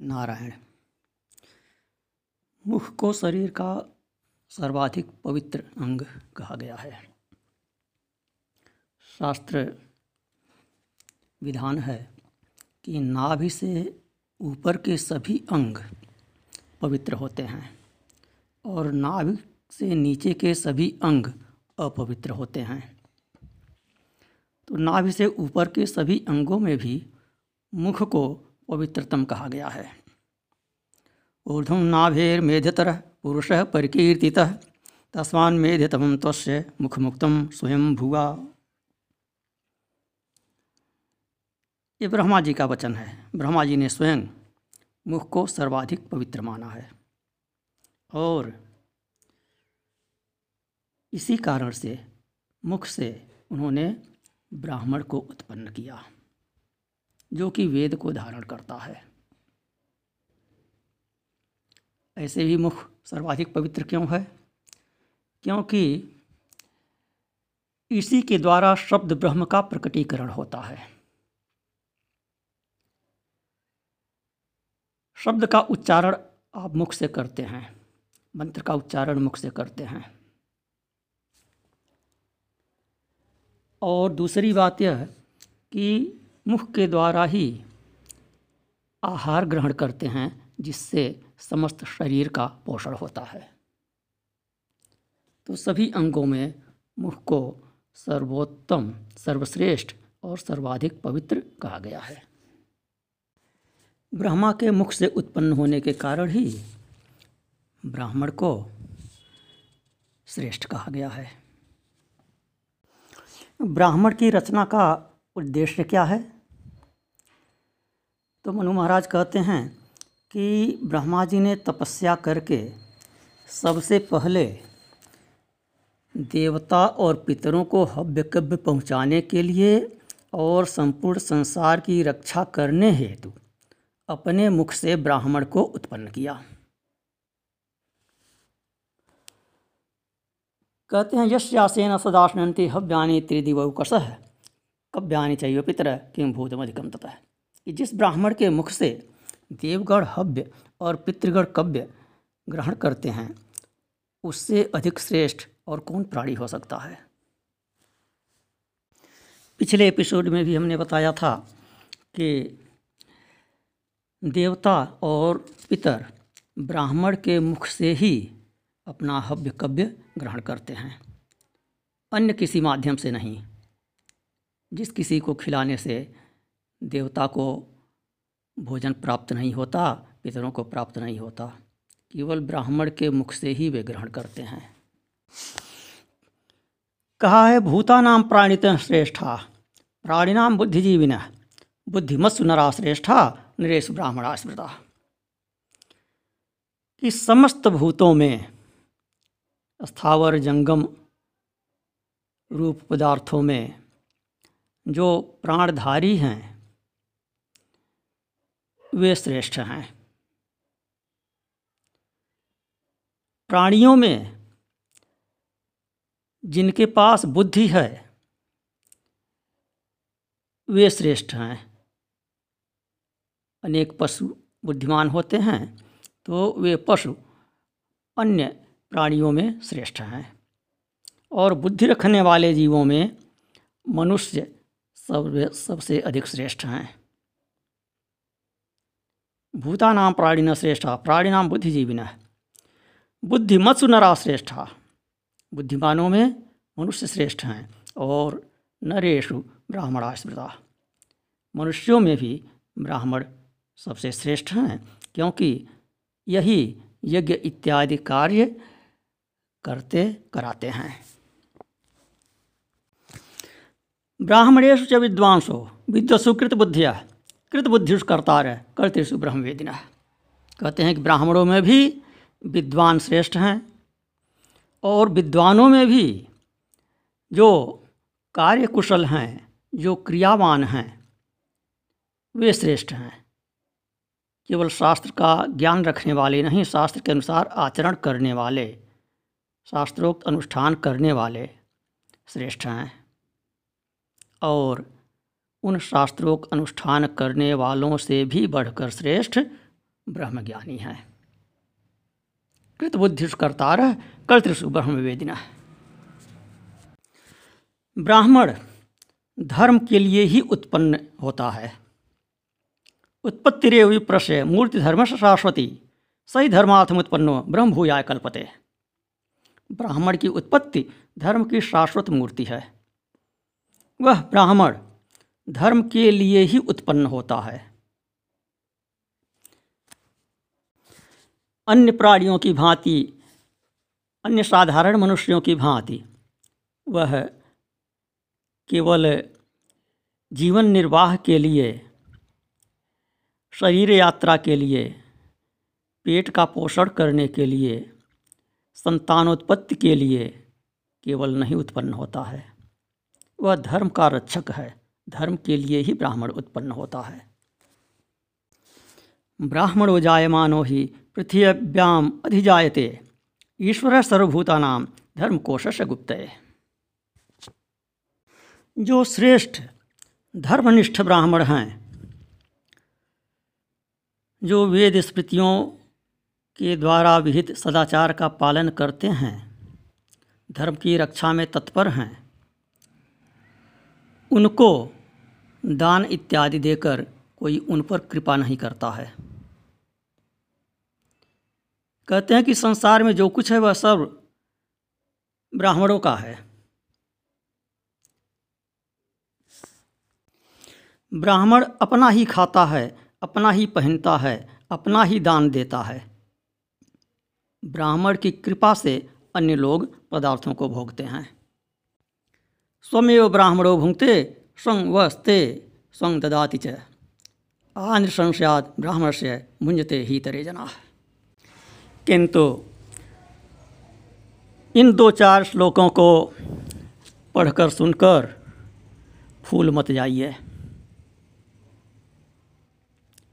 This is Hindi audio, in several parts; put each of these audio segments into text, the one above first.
नारायण। मुख को शरीर का सर्वाधिक पवित्र अंग कहा गया है। शास्त्र विधान है कि नाभि से ऊपर के सभी अंग पवित्र होते हैं और नाभि से नीचे के सभी अंग अपवित्र होते हैं। तो नाभि से ऊपर के सभी अंगों में भी मुख को पवित्रतम कहा गया है। ऊर्धम नाभेर मेध्यतर पुरुष परिकीर्ति तस्मान मेध्यतम तस्य मुखमुक्तम स्वयं भुआ ये ब्रह्मा जी का वचन है। ब्रह्मा जी ने स्वयं मुख को सर्वाधिक पवित्र माना है। और इसी कारण से मुख से उन्होंने ब्राह्मण को उत्पन्न किया। जो कि वेद को धारण करता है। ऐसे भी मुख सर्वाधिक पवित्र क्यों है? क्योंकि इसी के द्वारा शब्द ब्रह्म का प्रकटीकरण होता है। शब्द का उच्चारण आप मुख से करते हैं, मंत्र का उच्चारण मुख से करते हैं। और दूसरी बात यह कि मुख के द्वारा ही आहार ग्रहण करते हैं, जिससे समस्त शरीर का पोषण होता है। तो सभी अंगों में मुख को सर्वोत्तम, सर्वश्रेष्ठ और सर्वाधिक पवित्र कहा गया है। ब्रह्मा के मुख से उत्पन्न होने के कारण ही ब्राह्मण को श्रेष्ठ कहा गया है। ब्राह्मण की रचना का उद्देश्य क्या है? तो मनु महाराज कहते हैं कि ब्रह्मा जी ने तपस्या करके सबसे पहले देवता और पितरों को हव्य कव्य पहुँचाने के लिए और संपूर्ण संसार की रक्षा करने हेतु अपने मुख से ब्राह्मण को उत्पन्न किया। कहते हैं, यश यश्यासेन सदाशनंती हव्यानी त्रिदिवकस कव्यानि चाहिए पितर किम भूतमधिकम तथा कि जिस ब्राह्मण के मुख से देवगढ़ हव्य और पितृगढ़ कव्य ग्रहण करते हैं, उससे अधिक श्रेष्ठ और कौन प्राणी हो सकता है? पिछले एपिसोड में भी हमने बताया था कि देवता और पितर ब्राह्मण के मुख से ही अपना हव्य कव्य ग्रहण करते हैं। अन्य किसी माध्यम से नहीं, जिस किसी को खिलाने से देवता को भोजन प्राप्त नहीं होता, पितरों को प्राप्त नहीं होता। केवल ब्राह्मण के मुख से ही वे ग्रहण करते हैं। कहा है भूतानाम प्राणित श्रेष्ठा प्राणिनाम बुद्धिजीविन, बुद्धिमत्सु नरा श्रेष्ठा नरेश ब्राह्मणा स्मृता। कि समस्त भूतों में स्थावर, जंगम रूप पदार्थों में जो प्राणधारी हैं वे श्रेष्ठ हैं। प्राणियों में जिनके पास बुद्धि है, वे श्रेष्ठ हैं। अनेक पशु बुद्धिमान होते हैं तो वे पशु अन्य प्राणियों में श्रेष्ठ हैं। और बुद्धि रखने वाले जीवों में मनुष्य सब सबसे अधिक श्रेष्ठ हैं। भूतानाम प्राणिन श्रेष्ठा प्राणिनाम बुद्धिजीविन। बुद्धिमत्सु नरा श्रेष्ठा। बुद्धिमानों में मनुष्य श्रेष्ठ हैं और नरेशु ब्राह्मणा स्मृता। मनुष्यों में भी ब्राह्मण सबसे श्रेष्ठ हैं, क्योंकि यही यज्ञ इत्यादि कार्य करते कराते हैं। ब्राह्मणेशु च विद्वांसो विद्वसुकृत बुद्धिया कृत बुद्धि कर्तार कर्तृषु ब्रह्मवेदिना कहते हैं कि ब्राह्मणों में भी विद्वान श्रेष्ठ हैं और विद्वानों में भी जो कार्य कुशल हैं, जो क्रियावान हैं, वे श्रेष्ठ हैं। केवल शास्त्र का ज्ञान रखने वाले नहीं, शास्त्र के अनुसार आचरण करने वाले, शास्त्रोक्त अनुष्ठान करने वाले श्रेष्ठ हैं। और उन शास्त्रों अनुष्ठान करने वालों से भी बढ़कर श्रेष्ठ ब्रह्मज्ञानी हैं। कृतबुद्धिष्कर्तार कर्तृषु ब्रह्मवेदिना। ब्राह्मण धर्म के लिए ही उत्पन्न होता है। उत्पत्ति रे विप्रश्य मूर्ति धर्म शाश्वती, सही धर्मार्थम उत्पन्नो ब्रह्म भूया कल्पते। ब्राह्मण की उत्पत्ति धर्म की शाश्वत मूर्ति है। वह ब्राह्मण धर्म के लिए ही उत्पन्न होता है। अन्य प्राणियों की भांति, अन्य साधारण मनुष्यों की भांति, वह केवल जीवन निर्वाह के लिए, शरीर यात्रा के लिए, पेट का पोषण करने के लिए, संतानोत्पत्ति के लिए केवल नहीं उत्पन्न होता है। वह धर्म का रक्षक है। धर्म के लिए ही ब्राह्मण उत्पन्न होता है। ब्राह्मणो जायमानो ही पृथ्व्याम अधिजायते। ईश्वर सर्वभूतानाम धर्म कोश गुप्त। जो श्रेष्ठ धर्मनिष्ठ ब्राह्मण हैं, जो वेद स्मृतियों के द्वारा विहित सदाचार का पालन करते हैं, धर्म की रक्षा में तत्पर हैं, उनको दान इत्यादि देकर कोई उन पर कृपा नहीं करता है। कहते हैं कि संसार में जो कुछ है वह सब ब्राह्मणों का है। ब्राह्मण अपना ही खाता है, अपना ही पहनता है, अपना ही दान देता है। ब्राह्मण की कृपा से अन्य लोग पदार्थों को भोगते हैं। स्वमेव ब्राह्मणो भुंगते स्वं वस्ते स्वं ददाति च। ब्राह्मण से भुंजते ही तरे जना। किंतु इन दो चार श्लोकों को पढ़कर सुनकर फूल मत जाइए।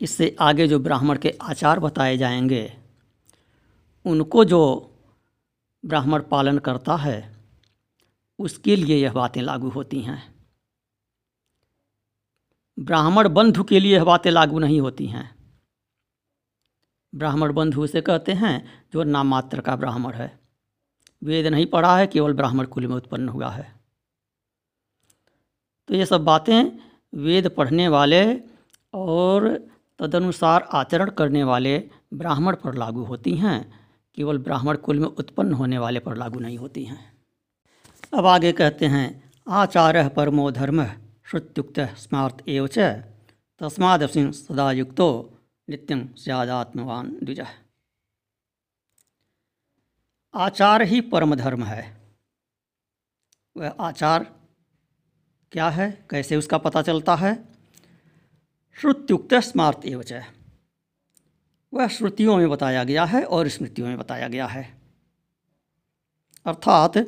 इससे आगे जो ब्राह्मण के आचार बताए जाएँगे, उनको जो ब्राह्मण पालन करता है, उसके लिए यह बातें लागू होती हैं। ब्राह्मण बंधु के लिए यह बातें लागू नहीं होती हैं। ब्राह्मण बंधु उसे कहते हैं, जो नाम मात्र का ब्राह्मण है। वेद नहीं पढ़ा है, केवल ब्राह्मण कुल में उत्पन्न हुआ है। तो ये सब बातें वेद पढ़ने वाले और तदनुसार आचरण करने वाले ब्राह्मण पर लागू होती हैं। केवल ब्राह्मण कुल में उत्पन्न होने वाले पर लागू नहीं होती हैं। अब आगे कहते हैं, आचार्य परमो धर्म। श्रुत्युक्त स्मार्त एव च। सदा युक्तो नित्यं स्यादात्मवान द्विज। आचार ही परम धर्म है। वह आचार क्या है? कैसे उसका पता चलता है? श्रुत्युक्त स्मार्त एवच वह श्रुतियों में बताया गया है और स्मृतियों में बताया गया है। अर्थात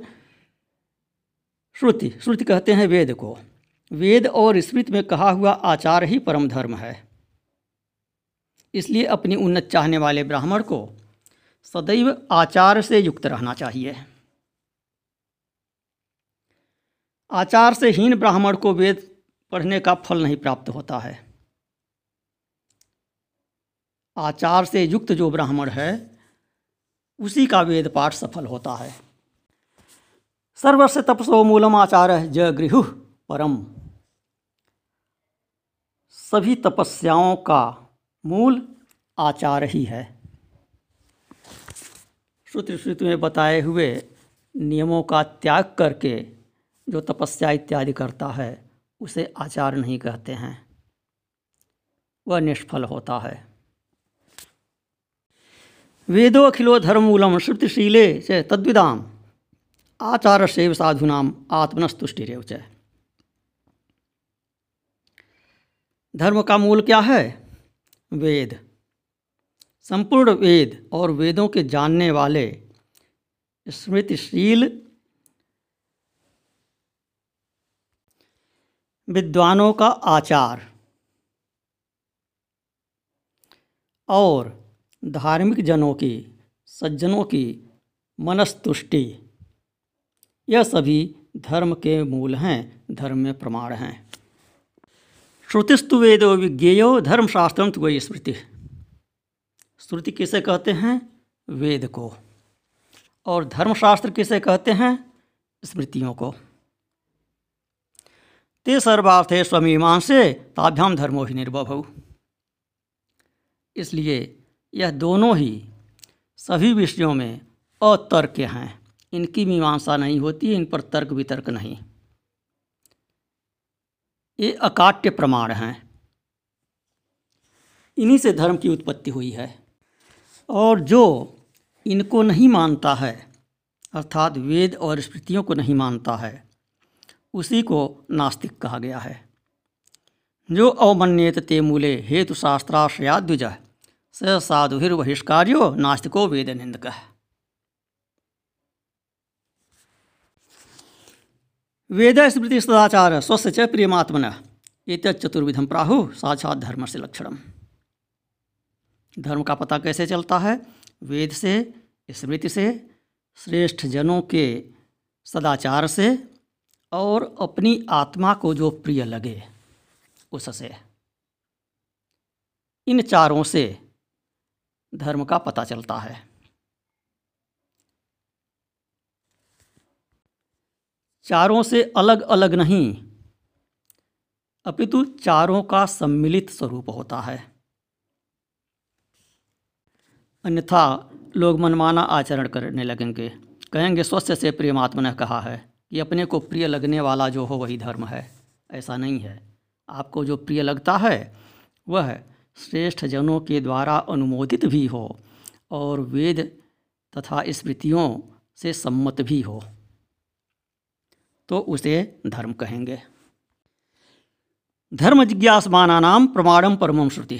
श्रुति श्रुति कहते हैं वेद को। वेद और स्मृति में कहा हुआ आचार ही परम धर्म है। इसलिए अपनी उन्नत चाहने वाले ब्राह्मण को सदैव आचार से युक्त रहना चाहिए। आचार से हीन ब्राह्मण को वेद पढ़ने का फल नहीं प्राप्त होता है। आचार से युक्त जो ब्राह्मण है, उसी का वेद पाठ सफल होता है। सर्वस्व तपसो मूलम आचार ज गृहु परम। सभी तपस्याओं का मूल आचार ही है। श्रुति श्रुति में बताए हुए नियमों का त्याग करके जो तपस्या इत्यादि करता है, उसे आचार नहीं कहते हैं। वह निष्फल होता है। वेदो अखिलो धर्मूलम श्रुतिशीले च तद्विदाम। आचार सेव साधुनाम आत्मनस्तुष्टिरेव च। धर्म का मूल क्या है? वेद। संपूर्ण वेद और वेदों के जानने वाले स्मृतिशील विद्वानों का आचार और धार्मिक जनों की, सज्जनों की मनस्तुष्टि। यह सभी धर्म के मूल हैं, धर्म में प्रमाण हैं। श्रुतिस्तु वेदो विज्ञेयो धर्मशास्त्रम तो वही स्मृति श्रुति किसे कहते हैं? वेद को। और धर्मशास्त्र किसे कहते हैं? स्मृतियों को। ते सर्वार्थे स्वमीमांसे ताभ्याम धर्मो ही निर्भव इसलिए यह दोनों ही सभी विषयों में अतर्क हैं। इनकी मीमांसा नहीं होती, इन पर तर्क वितर्क नहीं। ये अकाट्य प्रमाण हैं। इन्हीं से धर्म की उत्पत्ति हुई है। और जो इनको नहीं मानता है, अर्थात वेद और स्मृतियों को नहीं मानता है, उसी को नास्तिक कहा गया है। जो अवमन्येत ते मूले हेतु शास्त्राश्रयाद्विज, स साधुर्बहिष्कार्यो नास्तिको वेद निंदक वेद स्मृति सदाचार स्वस्थ च प्रियमात्मन। चतुर्विधम प्राहु, साक्षात धर्म से लक्षणम। धर्म का पता कैसे चलता है? वेद से, स्मृति से, श्रेष्ठ जनों के सदाचार से, और अपनी आत्मा को जो प्रिय लगे, उससे। इन चारों से धर्म का पता चलता है। चारों से अलग अलग नहीं। अपितु चारों का सम्मिलित स्वरूप होता है। अन्यथा लोग मनमाना आचरण करने लगेंगे। कहेंगे, स्वस्थ से प्रियमात्मा ने कहा है कि अपने को प्रिय लगने वाला जो हो वही धर्म है। ऐसा नहीं है। आपको जो प्रिय लगता है, वह श्रेष्ठ जनों के द्वारा अनुमोदित भी हो और वेद तथा स्मृतियों से सम्मत भी हो। तो उसे धर्म कहेंगे। धर्म जिज्ञासमाना नाम प्रमाणम परमम श्रुति।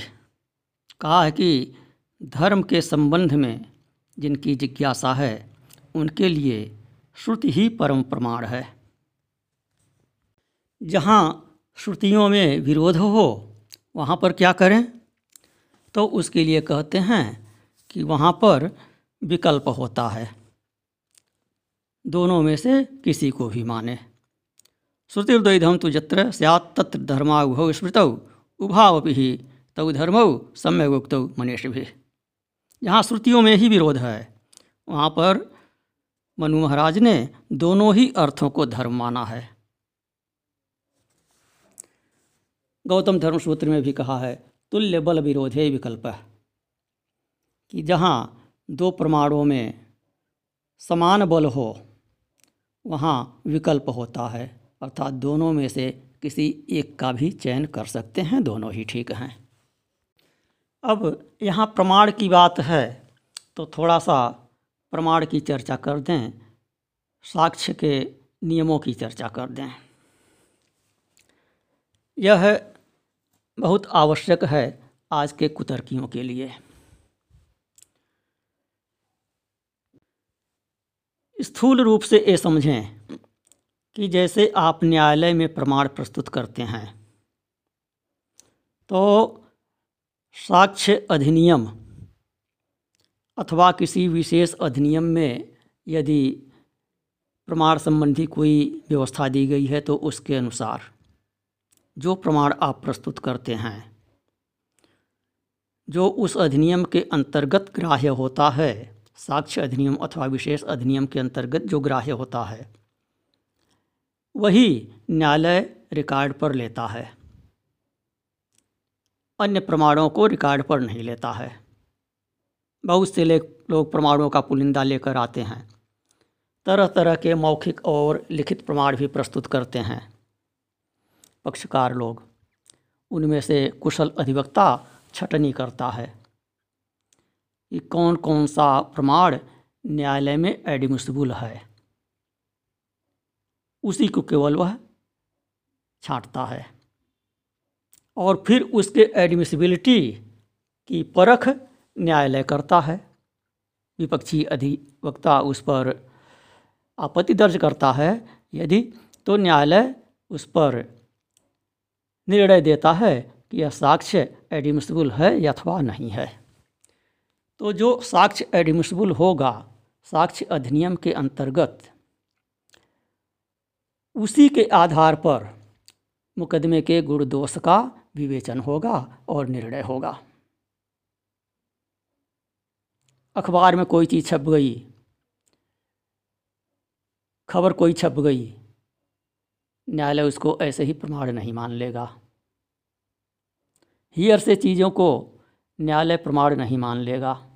कहा है कि धर्म के संबंध में जिनकी जिज्ञासा है, उनके लिए श्रुति ही परम प्रमाण है। जहाँ श्रुतियों में विरोध हो, वहाँ पर क्या करें? तो उसके लिए कहते हैं कि वहाँ पर विकल्प होता है। दोनों में से किसी को भी माने। श्रुतिर्द्वैधम तो जत्र स्यात् तत्र धर्माउभौ स्मृतौ, उभावपि ही तौ धर्मौ सम्यक उक्त मनीष भी जहाँ श्रुतियों में ही विरोध है। वहाँ पर मनु महाराज ने दोनों ही अर्थों को धर्म माना है। गौतम धर्म सूत्र में भी कहा है, तुल्य बल विरोधे विकल्प। कि जहाँ दो प्रमाणों में समान बल हो वहाँ विकल्प होता है। अर्थात दोनों में से किसी एक का भी चयन कर सकते हैं, दोनों ही ठीक हैं। अब यहाँ प्रमाण की बात है तो थोड़ा सा प्रमाण की चर्चा कर दें, साक्ष्य के नियमों की चर्चा कर दें। यह बहुत आवश्यक है आज के कुतर्कियों के लिए। स्थूल रूप से ये समझें कि जैसे आप न्यायालय में प्रमाण प्रस्तुत करते हैं तो साक्ष्य अधिनियम अथवा किसी विशेष अधिनियम में यदि प्रमाण संबंधी कोई व्यवस्था दी गई है तो उसके अनुसार जो प्रमाण आप प्रस्तुत करते हैं, जो उस अधिनियम के अंतर्गत ग्राह्य होता है साक्ष्य अधिनियम अथवा विशेष अधिनियम के अंतर्गत जो ग्राह्य होता है, वही न्यायालय रिकॉर्ड पर लेता है। अन्य प्रमाणों को रिकॉर्ड पर नहीं लेता है। बहुत से लोग प्रमाणों का पुलिंदा लेकर आते हैं। तरह तरह के मौखिक और लिखित प्रमाण भी प्रस्तुत करते हैं। पक्षकार लोग, उनमें से कुशल अधिवक्ता छटनी करता है। कि कौन कौन सा प्रमाण न्यायालय में एडमिसिबल है। उसी को केवल वह छांटता है। और फिर उसके एडमिसिबिलिटी की परख न्यायालय करता है। विपक्षी अधिवक्ता उस पर आपत्ति दर्ज करता है। यदि तो न्यायालय उस पर निर्णय देता है कि यह साक्ष्य एडमिसिबल है अथवा नहीं है। तो जो साक्ष्य एडमिसिबल होगा, साक्ष्य अधिनियम के अंतर्गत, उसी के आधार पर मुकदमे के गुण दोष का विवेचन होगा और निर्णय होगा। अखबार में कोई चीज़ छप गई, खबर कोई छप गई, न्यायालय उसको ऐसे ही प्रमाण नहीं मान लेगा। हियर से चीज़ों को न्यायालय प्रमाण नहीं मान लेगा।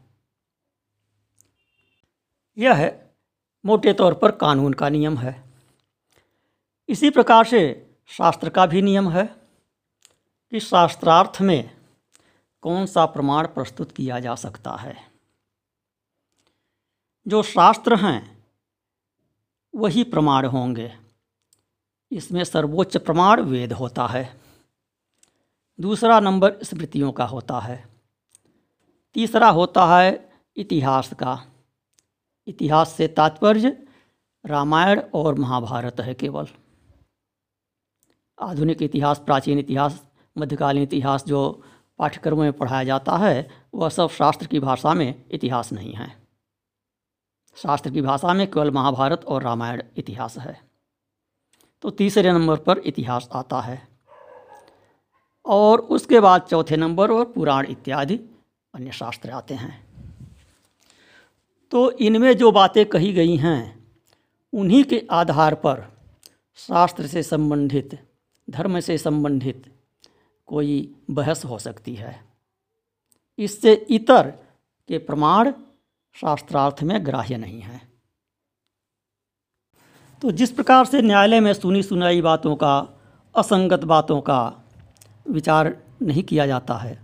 यह है, मोटे तौर पर कानून का नियम है। इसी प्रकार से शास्त्र का भी नियम है कि शास्त्रार्थ में कौन सा प्रमाण प्रस्तुत किया जा सकता है। जो शास्त्र हैं, वही प्रमाण होंगे। इसमें सर्वोच्च प्रमाण वेद होता है। दूसरा नंबर स्मृतियों का होता है। तीसरा होता है इतिहास का। इतिहास से तात्पर्य, रामायण और महाभारत है केवल। आधुनिक इतिहास, प्राचीन इतिहास, मध्यकालीन इतिहास जो पाठ्यक्रमों में पढ़ाया जाता है, वह सब शास्त्र की भाषा में इतिहास नहीं है। शास्त्र की भाषा में केवल महाभारत और रामायण इतिहास है। तो तीसरे नंबर पर इतिहास आता है। और उसके बाद चौथे नंबर और पुराण इत्यादि अन्य शास्त्र आते हैं। तो इनमें जो बातें कही गई हैं, उन्हीं के आधार पर शास्त्र से संबंधित, धर्म से संबंधित कोई बहस हो सकती है। इससे इतर के प्रमाण शास्त्रार्थ में ग्राह्य नहीं है। तो जिस प्रकार से न्यायालय में सुनी सुनाई बातों का, असंगत बातों का विचार नहीं किया जाता है,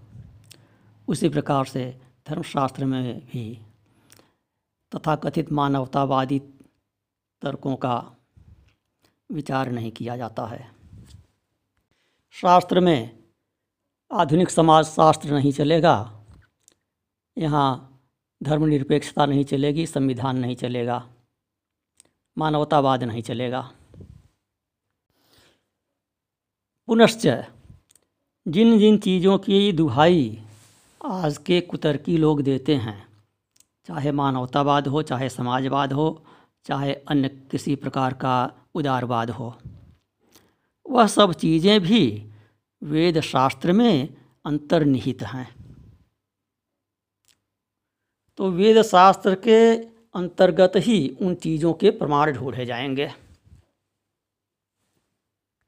उसी प्रकार से धर्मशास्त्र में भी तथाकथित मानवतावादी तर्कों का विचार नहीं किया जाता है। शास्त्र में आधुनिक समाज शास्त्र नहीं चलेगा। यहाँ धर्मनिरपेक्षता नहीं चलेगी, संविधान नहीं चलेगा। मानवतावाद नहीं चलेगा। पुनश्च जिन जिन चीज़ों की दुहाई आज के कुतर्की लोग देते हैं चाहे मानवतावाद हो, चाहे समाजवाद हो, चाहे अन्य किसी प्रकार का उदारवाद हो। वह सब चीज़ें भी वेद शास्त्र में अंतर्निहित हैं। तो वेद शास्त्र के अंतर्गत ही उन चीज़ों के प्रमाण ढूंढे जाएँगे।